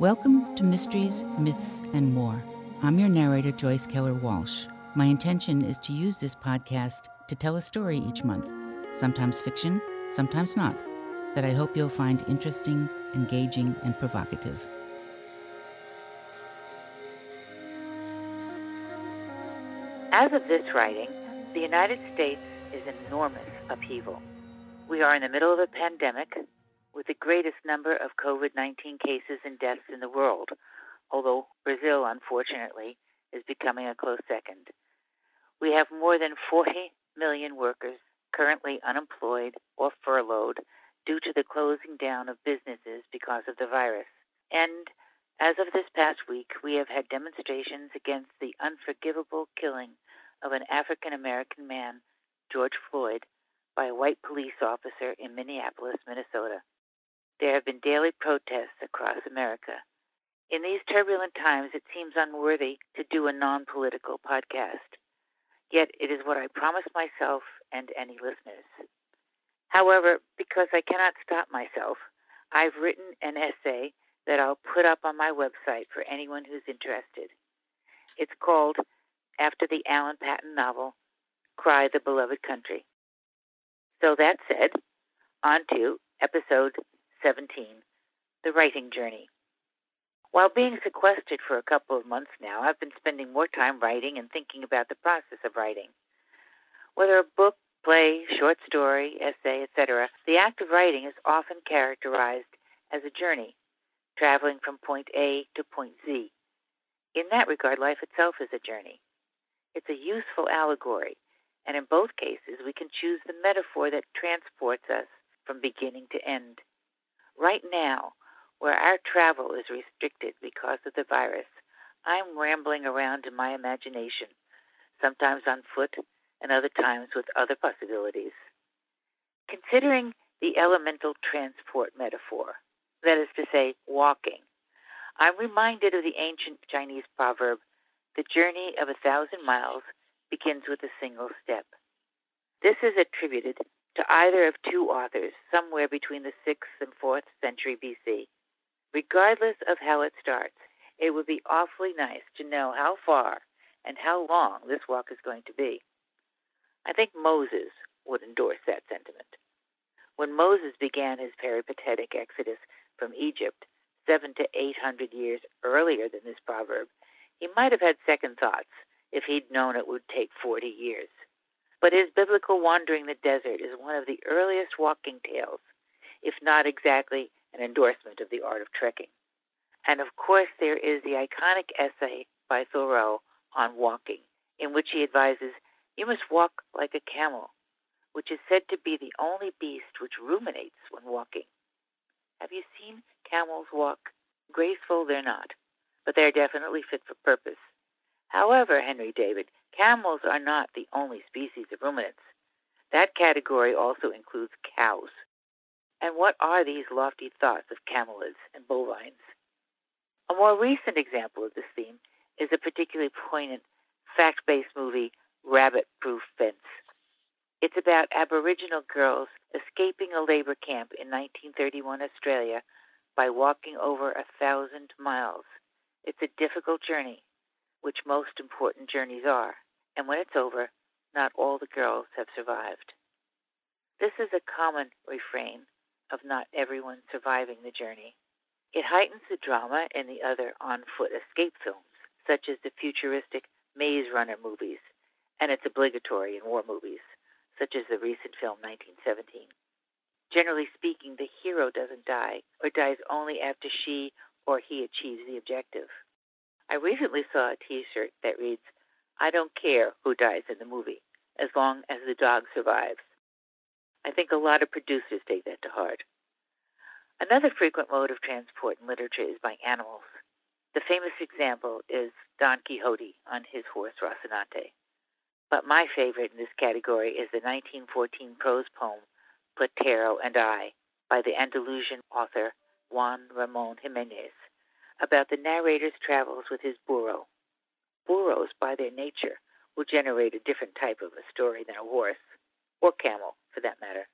Welcome to Mysteries, Myths, and More. I'm your narrator, Joyce Keller Walsh. My intention is to use this podcast to tell a story each month, sometimes fiction, sometimes not, that I hope you'll find interesting, engaging, and provocative. As of this writing, the United States is in enormous upheaval. We are in the middle of a pandemic with the greatest number of COVID 19 cases and deaths in the world, although Brazil, unfortunately, is becoming a close second. We have more than 40 million workers currently unemployed or furloughed due to the closing down of businesses because of the virus. And as of this past week, we have had demonstrations against the unforgivable killing of an African American man, George Floyd, by a white police officer in Minneapolis, Minnesota. There have been daily protests across America. In these turbulent times, it seems unworthy to do a non political podcast. Yet it is what I promise myself and any listeners. However, because I cannot stop myself, I've written an essay that I'll put up on my website for anyone who's interested. It's called, after the Alan Paton novel, Cry the Beloved Country. So that said, on to episode 17 The Writing Journey. While being sequestered for a couple of months now, I've been spending more time writing and thinking about the process of writing. Whether a book, play, short story, essay, etc., the act of writing is often characterized as a journey, traveling from point A to point Z. In that regard, life itself is a journey. It's a useful allegory, and in both cases, we can choose the metaphor that transports us from beginning to end. Right now, where our travel is restricted because of the virus, I'm rambling around in my imagination, sometimes on foot and other times with other possibilities. Considering the elemental transport metaphor, that is to say, walking, I'm reminded of the ancient Chinese proverb, the journey of a thousand miles begins with a single step. This is attributed to either of two authors somewhere between the 6th and 4th century BC. Regardless of how it starts, it would be awfully nice to know how far and how long this walk is going to be. I think Moses would endorse that sentiment. When Moses began his peripatetic exodus from Egypt, seven to eight hundred years earlier than this proverb, he might have had second thoughts if he'd known it would take 40 years. But his biblical wandering the desert is one of the earliest walking tales, if not exactly an endorsement of the art of trekking. And of course, there is the iconic essay by Thoreau on walking, in which he advises you must walk like a camel, which is said to be the only beast which ruminates when walking. Have you seen camels walk? Graceful they're not, but they're definitely fit for purpose. However, Henry David, Camels are not the only species of ruminants. That category also includes cows. And what are these lofty thoughts of camelids and bovines? A more recent example of this theme is a particularly poignant fact based movie, Rabbit Proof Fence. It's about Aboriginal girls escaping a labor camp in 1931 Australia by walking over a thousand miles. It's a difficult journey, which most important journeys are and when it's over, not all the girls have survived. This is a common refrain of not everyone surviving the journey. It heightens the drama in the other on foot escape films, such as the futuristic Maze Runner movies, and it's obligatory in war movies, such as the recent film 1917. Generally speaking, the hero doesn't die, or dies only after she or he achieves the objective. I recently saw a t shirt that reads, I don't care who dies in the movie, as long as the dog survives. I think a lot of producers take that to heart. Another frequent mode of transport in literature is by animals. The famous example is Don Quixote on his horse Rocinante. But my favorite in this category is the 1914 prose poem Platero and I by the Andalusian author Juan Ramon Jimenez about the narrator's travels with his burro, burros, by their nature, will generate a different type of a story than a horse, or camel, for that matter.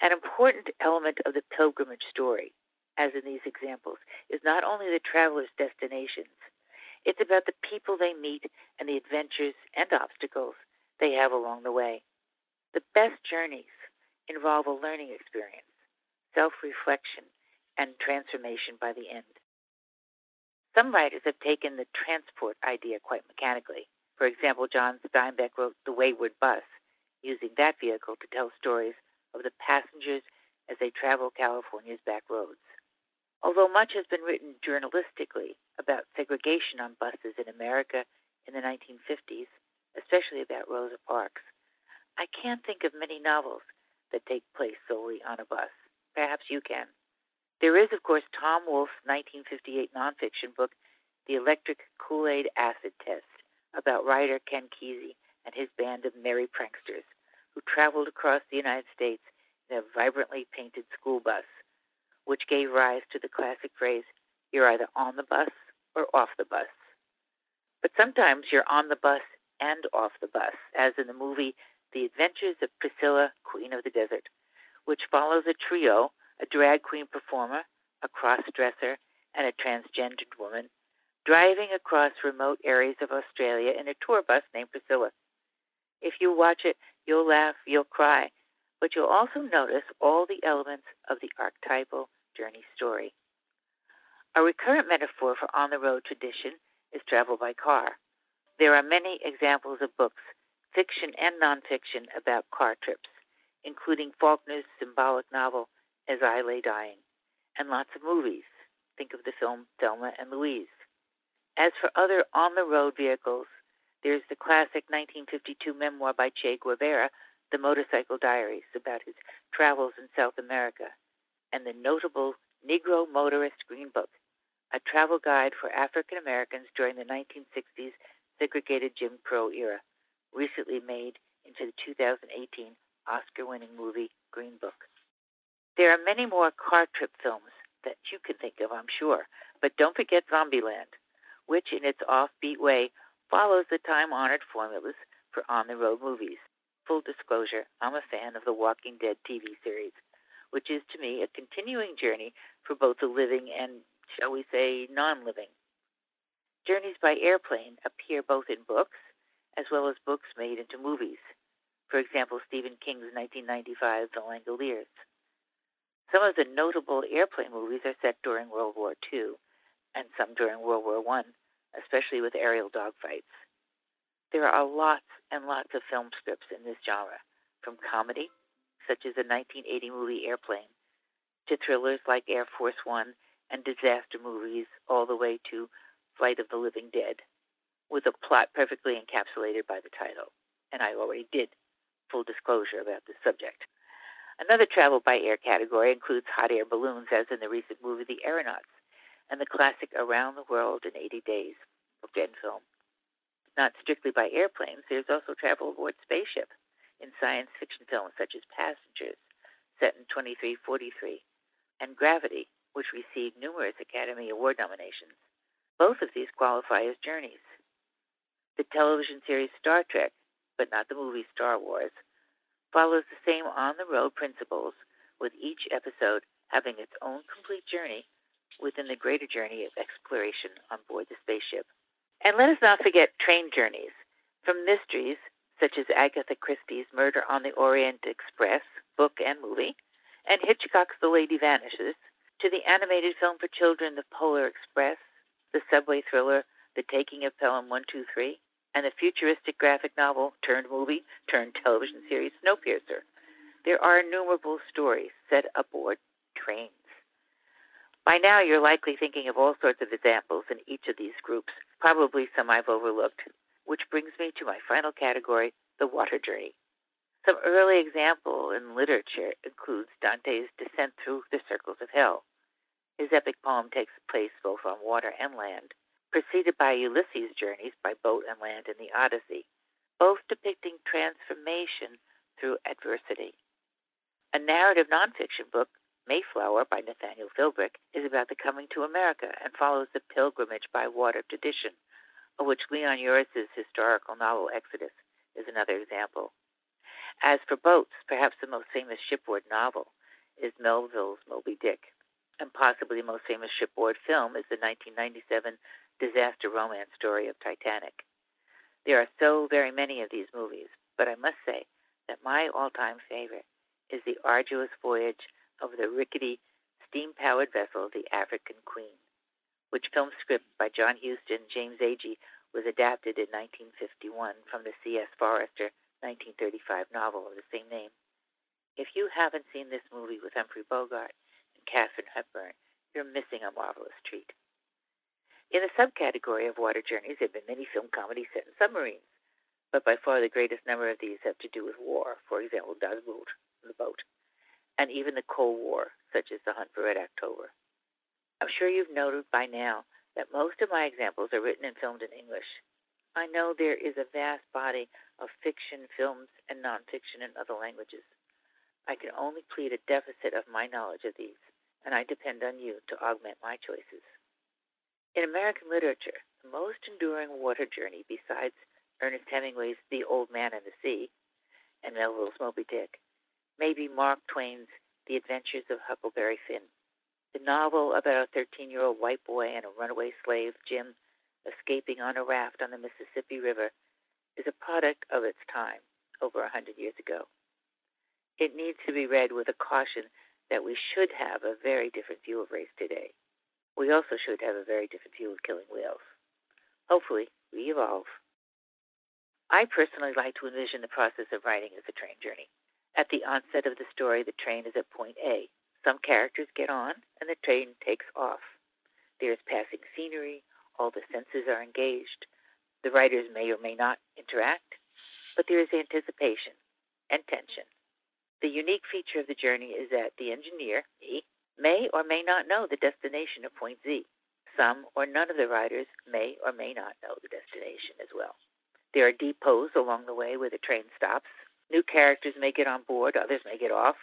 An important element of the pilgrimage story as in these examples, is not only the traveler's destinations, it's about the people they meet and the adventures and obstacles they have along the way. The best journeys involve a learning experience, self reflection, and transformation by the end. Some writers have taken the transport idea quite mechanically. For example, John Steinbeck wrote The Wayward Bus, using that vehicle to tell stories of the passengers as they travel California's back roads. Although much has been written journalistically about segregation on buses in America in the 1950s, especially about Rosa Parks, I can't think of many novels that take place solely on a bus. Perhaps you can. There is, of course, Tom Wolfe's 1958 nonfiction book, The Electric Kool Aid Acid Test, about writer Ken Kesey and his band of merry pranksters who traveled across the United States in a vibrantly painted school bus, which gave rise to the classic phrase, you're either on the bus or off the bus. But sometimes you're on the bus and off the bus, as in the movie The Adventures of Priscilla, Queen of the Desert, which follows a trio a drag queen performer, a cross dresser, and a transgendered woman driving across remote areas of Australia in a tour bus named Priscilla. If you watch it, you'll laugh, you'll cry, but you'll also notice all the elements of the archetypal journey story. A recurrent metaphor for on the road tradition is travel by car. There are many examples of books, fiction and nonfiction, about car trips, including Faulkner's symbolic novel as I Lay Dying, and lots of movies. Think of the film Thelma and Louise. As for other on the road vehicles, there's the classic 1952 memoir by Che Guevara, The Motorcycle Diaries, about his travels in South America, and the notable Negro Motorist Green Book, a travel guide for African Americans during the 1960s segregated Jim Crow era, recently made into the 2018 Oscar winning movie Green Book. There are many more car trip films that you can think of, I'm sure, but don't forget Zombieland, which in its offbeat way follows the time honored formulas for on the road movies. Full disclosure, I'm a fan of the Walking Dead TV series, which is to me a continuing journey for both the living and, shall we say, non living. Journeys by airplane appear both in books as well as books made into movies. For example, Stephen King's 1995 The Langoliers. Some of the notable airplane movies are set during World War II, and some during World War I, especially with aerial dogfights. There are lots and lots of film scripts in this genre, from comedy, such as the 1980 movie Airplane, to thrillers like Air Force One and disaster movies all the way to Flight of the Living Dead, with a plot perfectly encapsulated by the title. And I already did full disclosure about this subject. Another travel by air category includes hot air balloons, as in the recent movie The Aeronauts, and the classic Around the World in 80 Days, book and film. Not strictly by airplanes, there's also travel aboard spaceship in science fiction films such as Passengers, set in 2343, and Gravity, which received numerous Academy Award nominations. Both of these qualify as journeys. The television series Star Trek, but not the movie Star Wars, follows the same on the road principles, with each episode having its own complete journey within the greater journey of exploration on board the spaceship. And let us not forget train journeys, from mysteries such as Agatha Christie's Murder on the Orient Express book and movie, and Hitchcock's The Lady Vanishes, to the animated film for children The Polar Express, the subway thriller The Taking of Pelham 123, and the futuristic graphic novel turned movie turned television series Snowpiercer. There are innumerable stories set aboard trains. By now, you're likely thinking of all sorts of examples in each of these groups, probably some I've overlooked, which brings me to my final category the water journey. Some early example in literature includes Dante's descent through the circles of hell. His epic poem takes place both on water and land, preceded by Ulysses' journeys by boat and land in the Odyssey, both depicting transformation through adversity. A narrative nonfiction book, Mayflower by Nathaniel Philbrick, is about the coming to America and follows the pilgrimage by water tradition, of which Leon Uris's historical novel Exodus is another example. As for boats, perhaps the most famous shipboard novel is Melville's Moby Dick. And possibly the most famous shipboard film is the 1997 disaster romance story of Titanic. There are so very many of these movies, but I must say that my all time favorite is the arduous voyage of the rickety steam powered vessel, the African Queen, which film script by John Huston James Agee was adapted in 1951 from the C.S. Forester 1935 novel of the same name. If you haven't seen this movie with Humphrey Bogart and Katharine Hepburn, you're missing a marvelous treat. In the subcategory of water journeys, there have been many film comedies set in submarines, but by far the greatest number of these have to do with war, for example, Das Boot, the boat, and even the Cold War, such as The Hunt for Red October. I'm sure you've noted by now that most of my examples are written and filmed in English. I know there is a vast body of fiction, films, and nonfiction in other languages. I can only plead a deficit of my knowledge of these, and I depend on you to augment my choices. In American literature, the most enduring water journey, besides Ernest Hemingway's The Old Man and the Sea and Melville's Moby Dick, may be Mark Twain's The Adventures of Huckleberry Finn. The novel about a 13 year old white boy and a runaway slave, Jim, escaping on a raft on the Mississippi River, is a product of its time, over a hundred years ago. It needs to be read with a caution that we should have a very different view of race today we also should have a very different view of killing whales. Hopefully, we evolve. I personally like to envision the process of writing as a train journey. At the onset of the story, the train is at point A. Some characters get on, and the train takes off. There is passing scenery, all the senses are engaged. The writers may or may not interact, but there is anticipation and tension. The unique feature of the journey is that the engineer, me, may or may not know the destination of point Z. Some or none of the riders may or may not know the destination as well. There are depots along the way where the train stops. New characters may get on board, others may get off.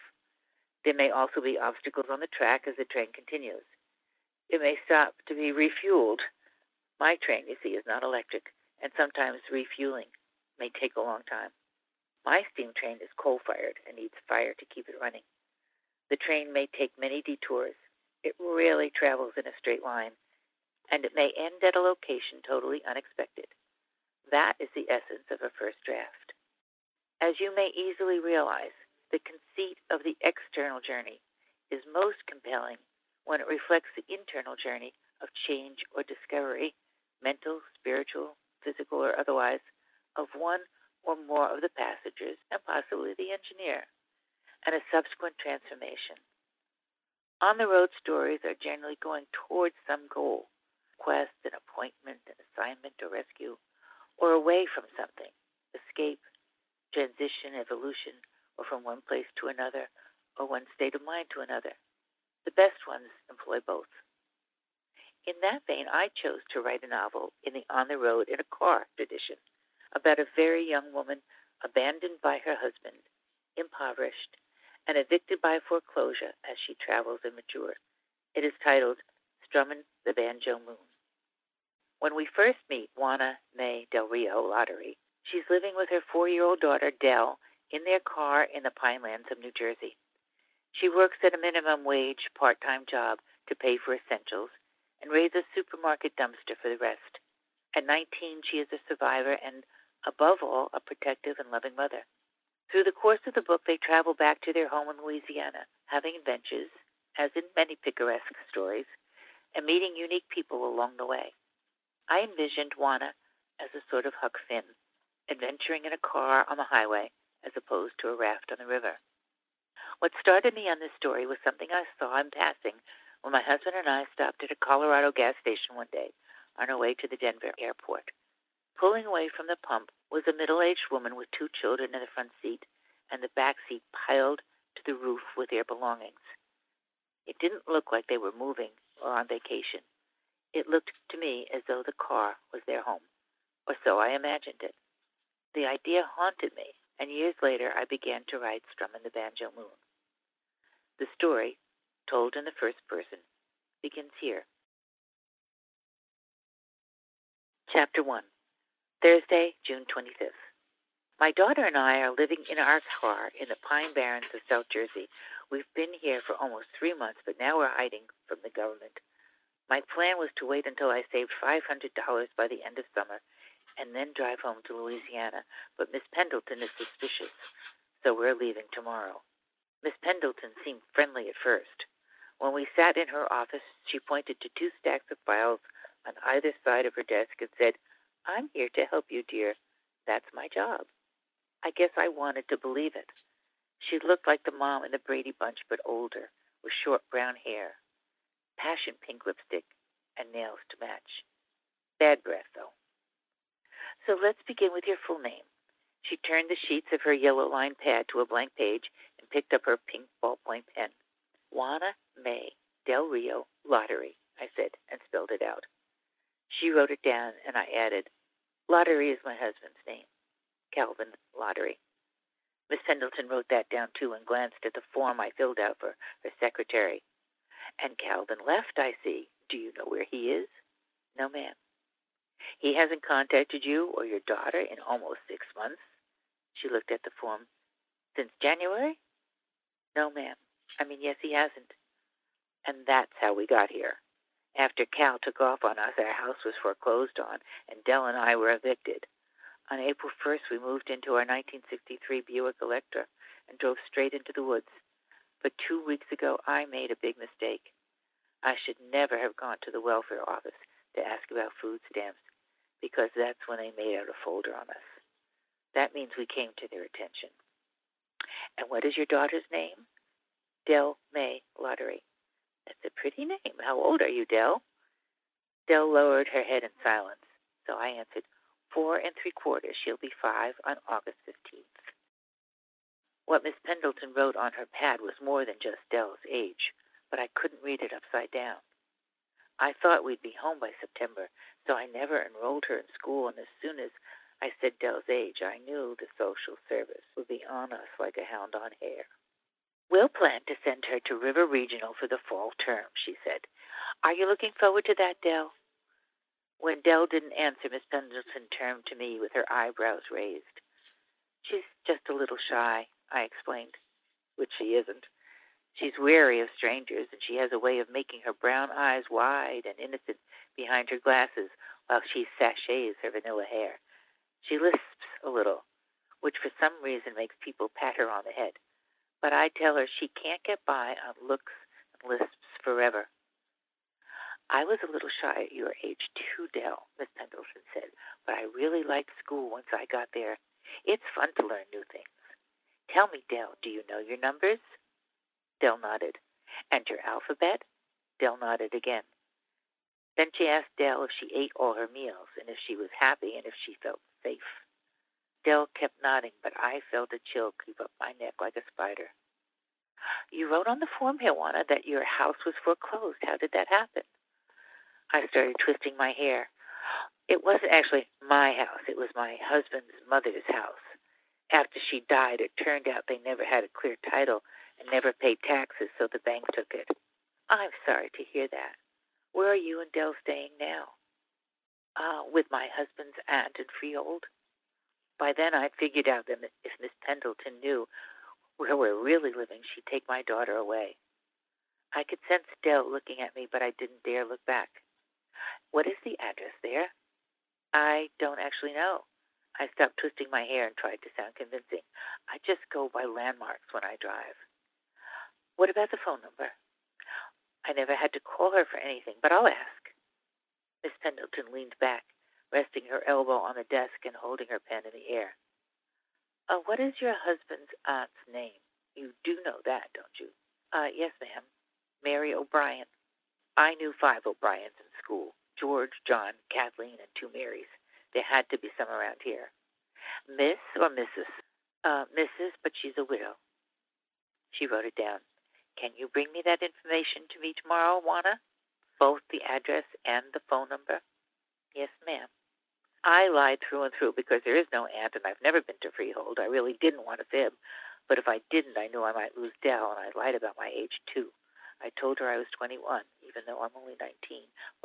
There may also be obstacles on the track as the train continues. It may stop to be refueled. My train, you see, is not electric, and sometimes refueling may take a long time. My steam train is coal fired and needs fire to keep it running. The train may take many detours. It rarely travels in a straight line, and it may end at a location totally unexpected. That is the essence of a first draft. As you may easily realize, the conceit of the external journey is most compelling when it reflects the internal journey of change or discovery, mental, spiritual, physical, or otherwise, of one or more of the passengers and possibly the engineer and a subsequent transformation. On the road stories are generally going towards some goal quest, an appointment, an assignment, or rescue, or away from something, escape, transition, evolution, or from one place to another, or one state of mind to another. The best ones employ both. In that vein, I chose to write a novel in the on the road in a car tradition about a very young woman abandoned by her husband, impoverished, and evicted by foreclosure as she travels and matures. It is titled Strummin' the Banjo Moon. When we first meet Juana May Del Rio Lottery, she's living with her four year old daughter Dell in their car in the Pinelands of New Jersey. She works at a minimum wage part time job to pay for essentials and raise a supermarket dumpster for the rest. At 19, she is a survivor and, above all, a protective and loving mother. Through the course of the book, they travel back to their home in Louisiana, having adventures, as in many picaresque stories, and meeting unique people along the way. I envisioned Juana as a sort of Huck Finn, adventuring in a car on the highway as opposed to a raft on the river. What started me on this story was something I saw in passing when my husband and I stopped at a Colorado gas station one day on our way to the Denver airport. Pulling away from the pump was a middle aged woman with two children in the front seat and the back seat piled to the roof with their belongings. It didn't look like they were moving or on vacation. It looked to me as though the car was their home, or so I imagined it. The idea haunted me, and years later I began to write Strummin' the Banjo Moon. The story, told in the first person, begins here. Chapter 1 Thursday, June 25th. My daughter and I are living in our car in the Pine Barrens of South Jersey, We've been here for almost three months, but now we're hiding from the government. My plan was to wait until I saved $500 by the end of summer and then drive home to Louisiana, but Miss Pendleton is suspicious, so we're leaving tomorrow. Miss Pendleton seemed friendly at first. When we sat in her office, she pointed to two stacks of files on either side of her desk and said, I'm here to help you, dear. That's my job. I guess I wanted to believe it. She looked like the mom in the Brady Bunch, but older, with short brown hair, passion pink lipstick, and nails to match. Bad breath, though. So let's begin with your full name. She turned the sheets of her yellow lined pad to a blank page and picked up her pink ballpoint pen. Juana May Del Rio Lottery, I said, and spelled it out. She wrote it down, and I added, Lottery is my husband's name. Calvin Lottery. Miss Pendleton wrote that down too and glanced at the form I filled out for her secretary. And Calvin left, I see. Do you know where he is? No, ma'am. He hasn't contacted you or your daughter in almost six months? She looked at the form. Since January? No, ma'am. I mean, yes, he hasn't. And that's how we got here. After Cal took off on us, our house was foreclosed on, and Dell and I were evicted. On April 1st, we moved into our 1963 Buick Electra and drove straight into the woods. But two weeks ago, I made a big mistake. I should never have gone to the welfare office to ask about food stamps because that's when they made out a folder on us. That means we came to their attention. And what is your daughter's name? Dell May Lottery. That's a pretty name. How old are you, Dell? Dell lowered her head in silence, so I answered, Four and three quarters. She'll be five on August 15th. What Miss Pendleton wrote on her pad was more than just Dell's age, but I couldn't read it upside down. I thought we'd be home by September, so I never enrolled her in school, and as soon as I said Dell's age, I knew the social service would be on us like a hound on hare. We'll plan to send her to River Regional for the fall term, she said. Are you looking forward to that, Dell? When Dell didn't answer, Miss Pendleton turned to me with her eyebrows raised. She's just a little shy, I explained, which she isn't. She's wary of strangers, and she has a way of making her brown eyes wide and innocent behind her glasses while she sachets her vanilla hair. She lisps a little, which for some reason makes people pat her on the head. But I tell her she can't get by on looks and lisps forever. I was a little shy at your age too, Dell, Miss Pendleton said, but I really liked school once I got there. It's fun to learn new things. Tell me, Dell, do you know your numbers? Dell nodded. And your alphabet? Dell nodded again. Then she asked Dell if she ate all her meals and if she was happy and if she felt safe. Dell kept nodding, but I felt a chill creep up my neck like a spider. You wrote on the form, Juana, that your house was foreclosed. How did that happen? I started twisting my hair. It wasn't actually my house, it was my husband's mother's house. After she died, it turned out they never had a clear title and never paid taxes, so the bank took it. I'm sorry to hear that. Where are you and Dell staying now? Uh, with my husband's aunt in Freehold. By then, I'd figured out that if Miss Pendleton knew where we're really living, she'd take my daughter away. I could sense Dell looking at me, but I didn't dare look back. What is the address there? I don't actually know. I stopped twisting my hair and tried to sound convincing. I just go by landmarks when I drive. What about the phone number? I never had to call her for anything, but I'll ask. Miss Pendleton leaned back, resting her elbow on the desk and holding her pen in the air. Uh, what is your husband's aunt's name? You do know that, don't you? Uh, yes, ma'am. Mary O'Brien. I knew five O'Briens in school. George, John, Kathleen, and two Marys. There had to be some around here. Miss or Mrs.? Uh, Mrs., but she's a widow. She wrote it down. Can you bring me that information to me tomorrow, Juana? Both the address and the phone number? I lied through and through because there is no aunt and I've never been to Freehold. I really didn't want to fib, but if I didn't, I knew I might lose Dell, and I lied about my age, too. I told her I was 21, even though I'm only 19,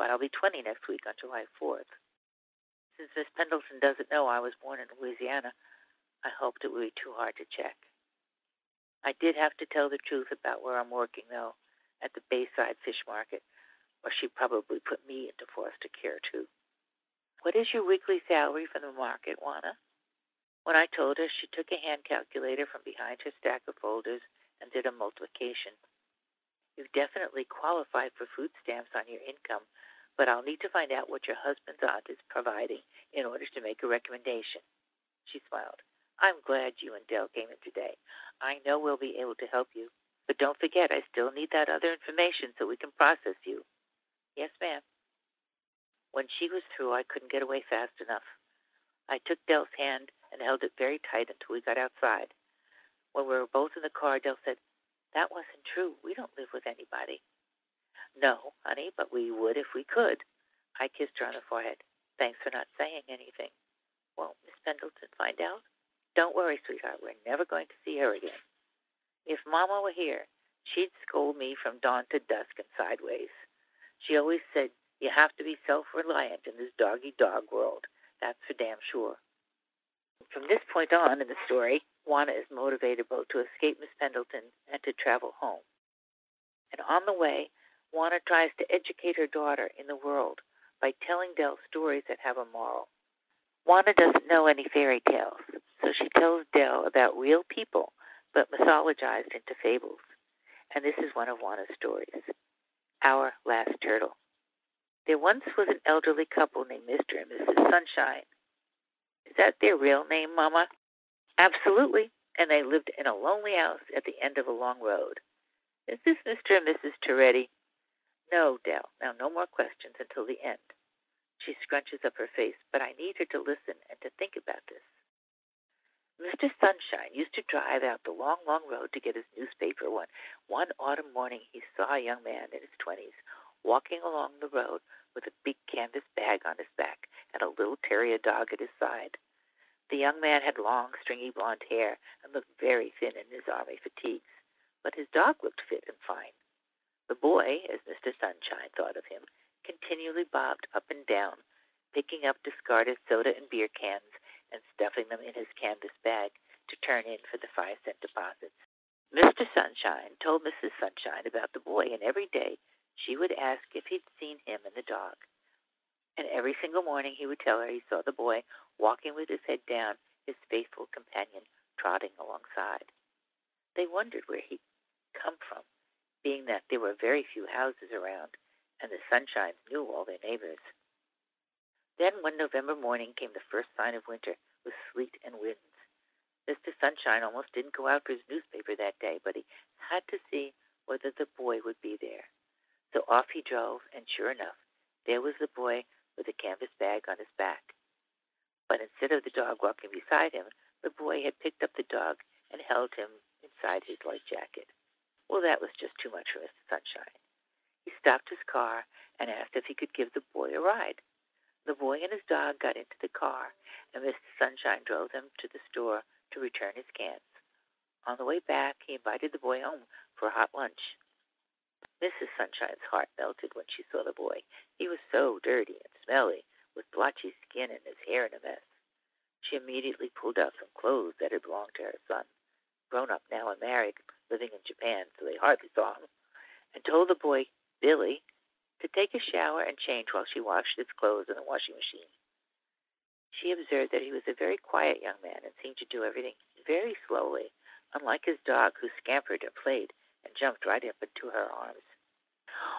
but I'll be 20 next week on July 4th. Since Miss Pendleton doesn't know I was born in Louisiana, I hoped it would be too hard to check. I did have to tell the truth about where I'm working, though, at the Bayside Fish Market, or she'd probably put me into foster care, too. What is your weekly salary from the market, Juana? When I told her, she took a hand calculator from behind her stack of folders and did a multiplication. You definitely qualify for food stamps on your income, but I'll need to find out what your husband's aunt is providing in order to make a recommendation. She smiled. I'm glad you and Dell came in today. I know we'll be able to help you. But don't forget, I still need that other information so we can process you. Yes, ma'am. When she was through, I couldn't get away fast enough. I took Dell's hand and held it very tight until we got outside. When we were both in the car, Dell said, That wasn't true. We don't live with anybody. No, honey, but we would if we could. I kissed her on the forehead. Thanks for not saying anything. Won't Miss Pendleton find out? Don't worry, sweetheart. We're never going to see her again. If Mama were here, she'd scold me from dawn to dusk and sideways. She always said, You have to be self reliant in this doggy dog world. That's for damn sure. From this point on in the story, Juana is motivated both to escape Miss Pendleton and to travel home. And on the way, Juana tries to educate her daughter in the world by telling Dell stories that have a moral. Juana doesn't know any fairy tales, so she tells Dell about real people but mythologized into fables. And this is one of Juana's stories Our Last Turtle. There once was an elderly couple named Mr. and Mrs. Sunshine. Is that their real name, Mama? Absolutely. And they lived in a lonely house at the end of a long road. Is this Mr. and Mrs. Toretti? No, Dell. Now, no more questions until the end. She scrunches up her face, but I need her to listen and to think about this. Mr. Sunshine used to drive out the long, long road to get his newspaper one. One autumn morning, he saw a young man in his twenties walking along the road with a big canvas bag on his back and a little terrier dog at his side. The young man had long, stringy blond hair and looked very thin in his army fatigues, but his dog looked fit and fine. The boy, as Mr. Sunshine thought of him, continually bobbed up and down, picking up discarded soda and beer cans and stuffing them in his canvas bag to turn in for the five cent deposits. Mr. Sunshine told Mrs. Sunshine about the boy, and every day she would ask if he'd seen him and the dog. And every single morning he would tell her he saw the boy walking with his head down, his faithful companion trotting alongside. They wondered where he'd come from, being that there were very few houses around and the Sunshines knew all their neighbors. Then, one November morning, came the first sign of winter with sleet and winds. Mr. Sunshine almost didn't go out for his newspaper that day, but he had to see whether the boy would be there. So off he drove, and sure enough, there was the boy with a canvas bag on his back. But instead of the dog walking beside him, the boy had picked up the dog and held him inside his light jacket. Well, that was just too much for Mr. Sunshine. He stopped his car and asked if he could give the boy a ride. The boy and his dog got into the car, and Mr. Sunshine drove them to the store to return his cans. On the way back, he invited the boy home for a hot lunch. Mrs. Sunshine's heart melted when she saw the boy. He was so dirty and smelly, with blotchy skin and his hair in a mess. She immediately pulled out some clothes that had belonged to her son, grown up now and married, living in Japan, so they hardly saw him, and told the boy Billy to take a shower and change while she washed his clothes in the washing machine. She observed that he was a very quiet young man and seemed to do everything very slowly, unlike his dog who scampered and played and jumped right up into her arms.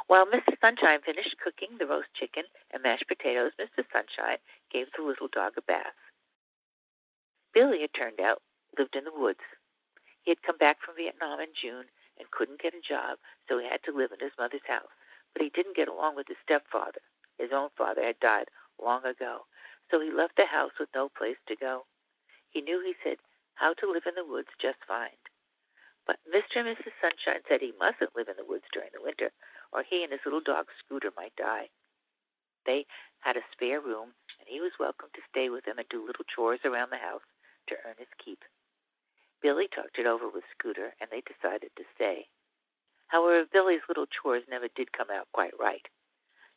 While Mrs. Sunshine finished cooking the roast chicken and mashed potatoes, Mr. Sunshine gave the little dog a bath. Billy, it turned out, lived in the woods. He had come back from Vietnam in June and couldn't get a job, so he had to live in his mother's house. But he didn't get along with his stepfather. His own father had died long ago, so he left the house with no place to go. He knew, he said, how to live in the woods just fine. But Mr. and Mrs. Sunshine said he mustn't live in the woods during the winter, or he and his little dog Scooter might die. They had a spare room, and he was welcome to stay with them and do little chores around the house to earn his keep. Billy talked it over with Scooter, and they decided to stay. However, Billy's little chores never did come out quite right.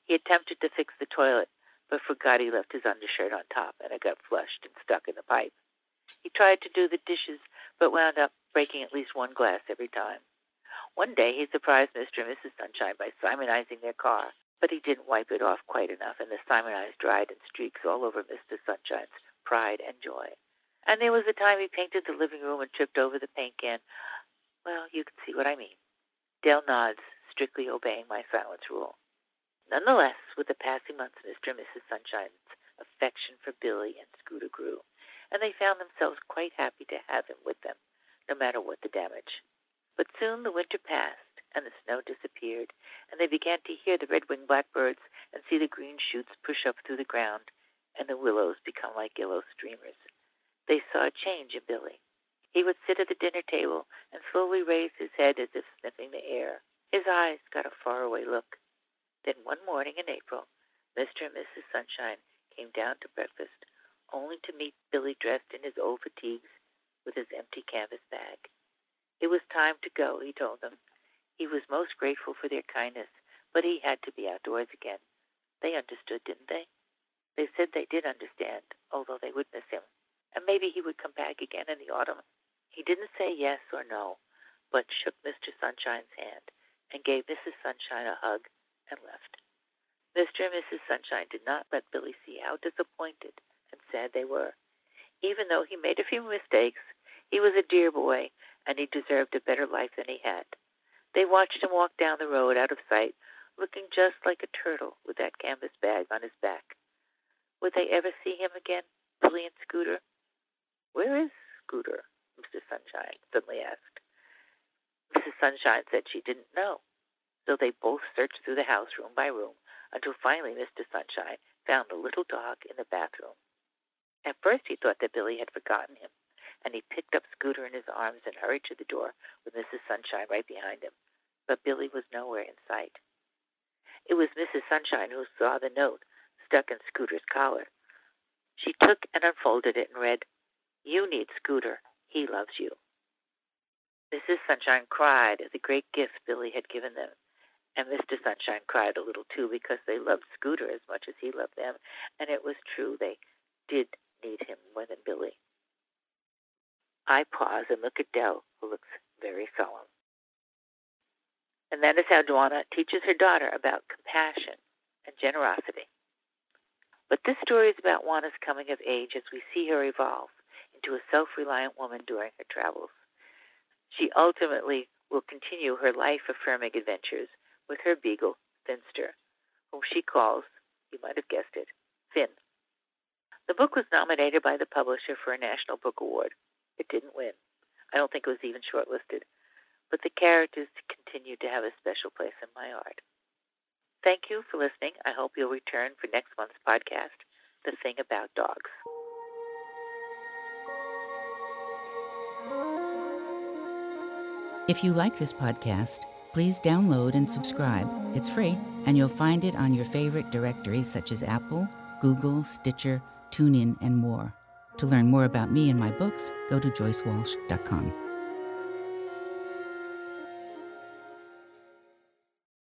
He attempted to fix the toilet, but forgot he left his undershirt on top, and it got flushed and stuck in the pipe. He tried to do the dishes, but wound up breaking at least one glass every time. One day he surprised Mr. and Mrs. Sunshine by Simonizing their car, but he didn't wipe it off quite enough, and the Simonize dried in streaks all over Mr. Sunshine's pride and joy. And there was the time he painted the living room and tripped over the paint can. Well, you can see what I mean. Dell nods, strictly obeying my silence rule. Nonetheless, with the passing months, Mr. and Mrs. Sunshine's affection for Billy and Scooter grew, and they found themselves quite happy to have him with them, no matter what the damage. But soon the winter passed, and the snow disappeared, and they began to hear the red-winged blackbirds and see the green shoots push up through the ground, and the willows become like yellow streamers. They saw a change in Billy. He would sit at the dinner table and slowly raise his head as if sniffing the air. His eyes got a faraway look. Then one morning in April, Mr. and Mrs. Sunshine came down to breakfast, only to meet Billy dressed in his old fatigues with his empty canvas bag. It was time to go, he told them. He was most grateful for their kindness, but he had to be outdoors again. They understood, didn't they? They said they did understand, although they would miss him, and maybe he would come back again in the autumn. He didn't say yes or no, but shook Mr. Sunshine's hand and gave Mrs. Sunshine a hug and left. Mr. and Mrs. Sunshine did not let Billy see how disappointed and sad they were. Even though he made a few mistakes, he was a dear boy, and he deserved a better life than he had. They watched him walk down the road out of sight, looking just like a turtle with that canvas bag on his back. Would they ever see him again, Billy and Scooter? Where is Scooter? Mr. Sunshine suddenly asked. Mrs. Sunshine said she didn't know. So they both searched through the house room by room until finally Mr. Sunshine found the little dog in the bathroom. At first he thought that Billy had forgotten him, and he picked up Scooter in his arms and hurried to the door with Mrs. Sunshine right behind him. But Billy was nowhere in sight. It was Mrs. Sunshine who saw the note stuck in Scooter's collar. She took and unfolded it and read, You need Scooter. He loves you. Mrs. Sunshine cried at the great gift Billy had given them. And Mr. Sunshine cried a little too because they loved Scooter as much as he loved them. And it was true, they did need him more than Billy. I pause and look at Dell, who looks very solemn. And that is how Juana teaches her daughter about compassion and generosity. But this story is about Juana's coming of age as we see her evolve into a self reliant woman during her travels. She ultimately will continue her life affirming adventures with her beagle, Finster, whom she calls, you might have guessed it, Finn. The book was nominated by the publisher for a National Book Award. It didn't win. I don't think it was even shortlisted. But the characters continue to have a special place in my heart. Thank you for listening. I hope you'll return for next month's podcast, The Thing About Dogs. If you like this podcast, please download and subscribe. It's free, and you'll find it on your favorite directories such as Apple, Google, Stitcher, TuneIn, and more. To learn more about me and my books, go to joycewalsh.com.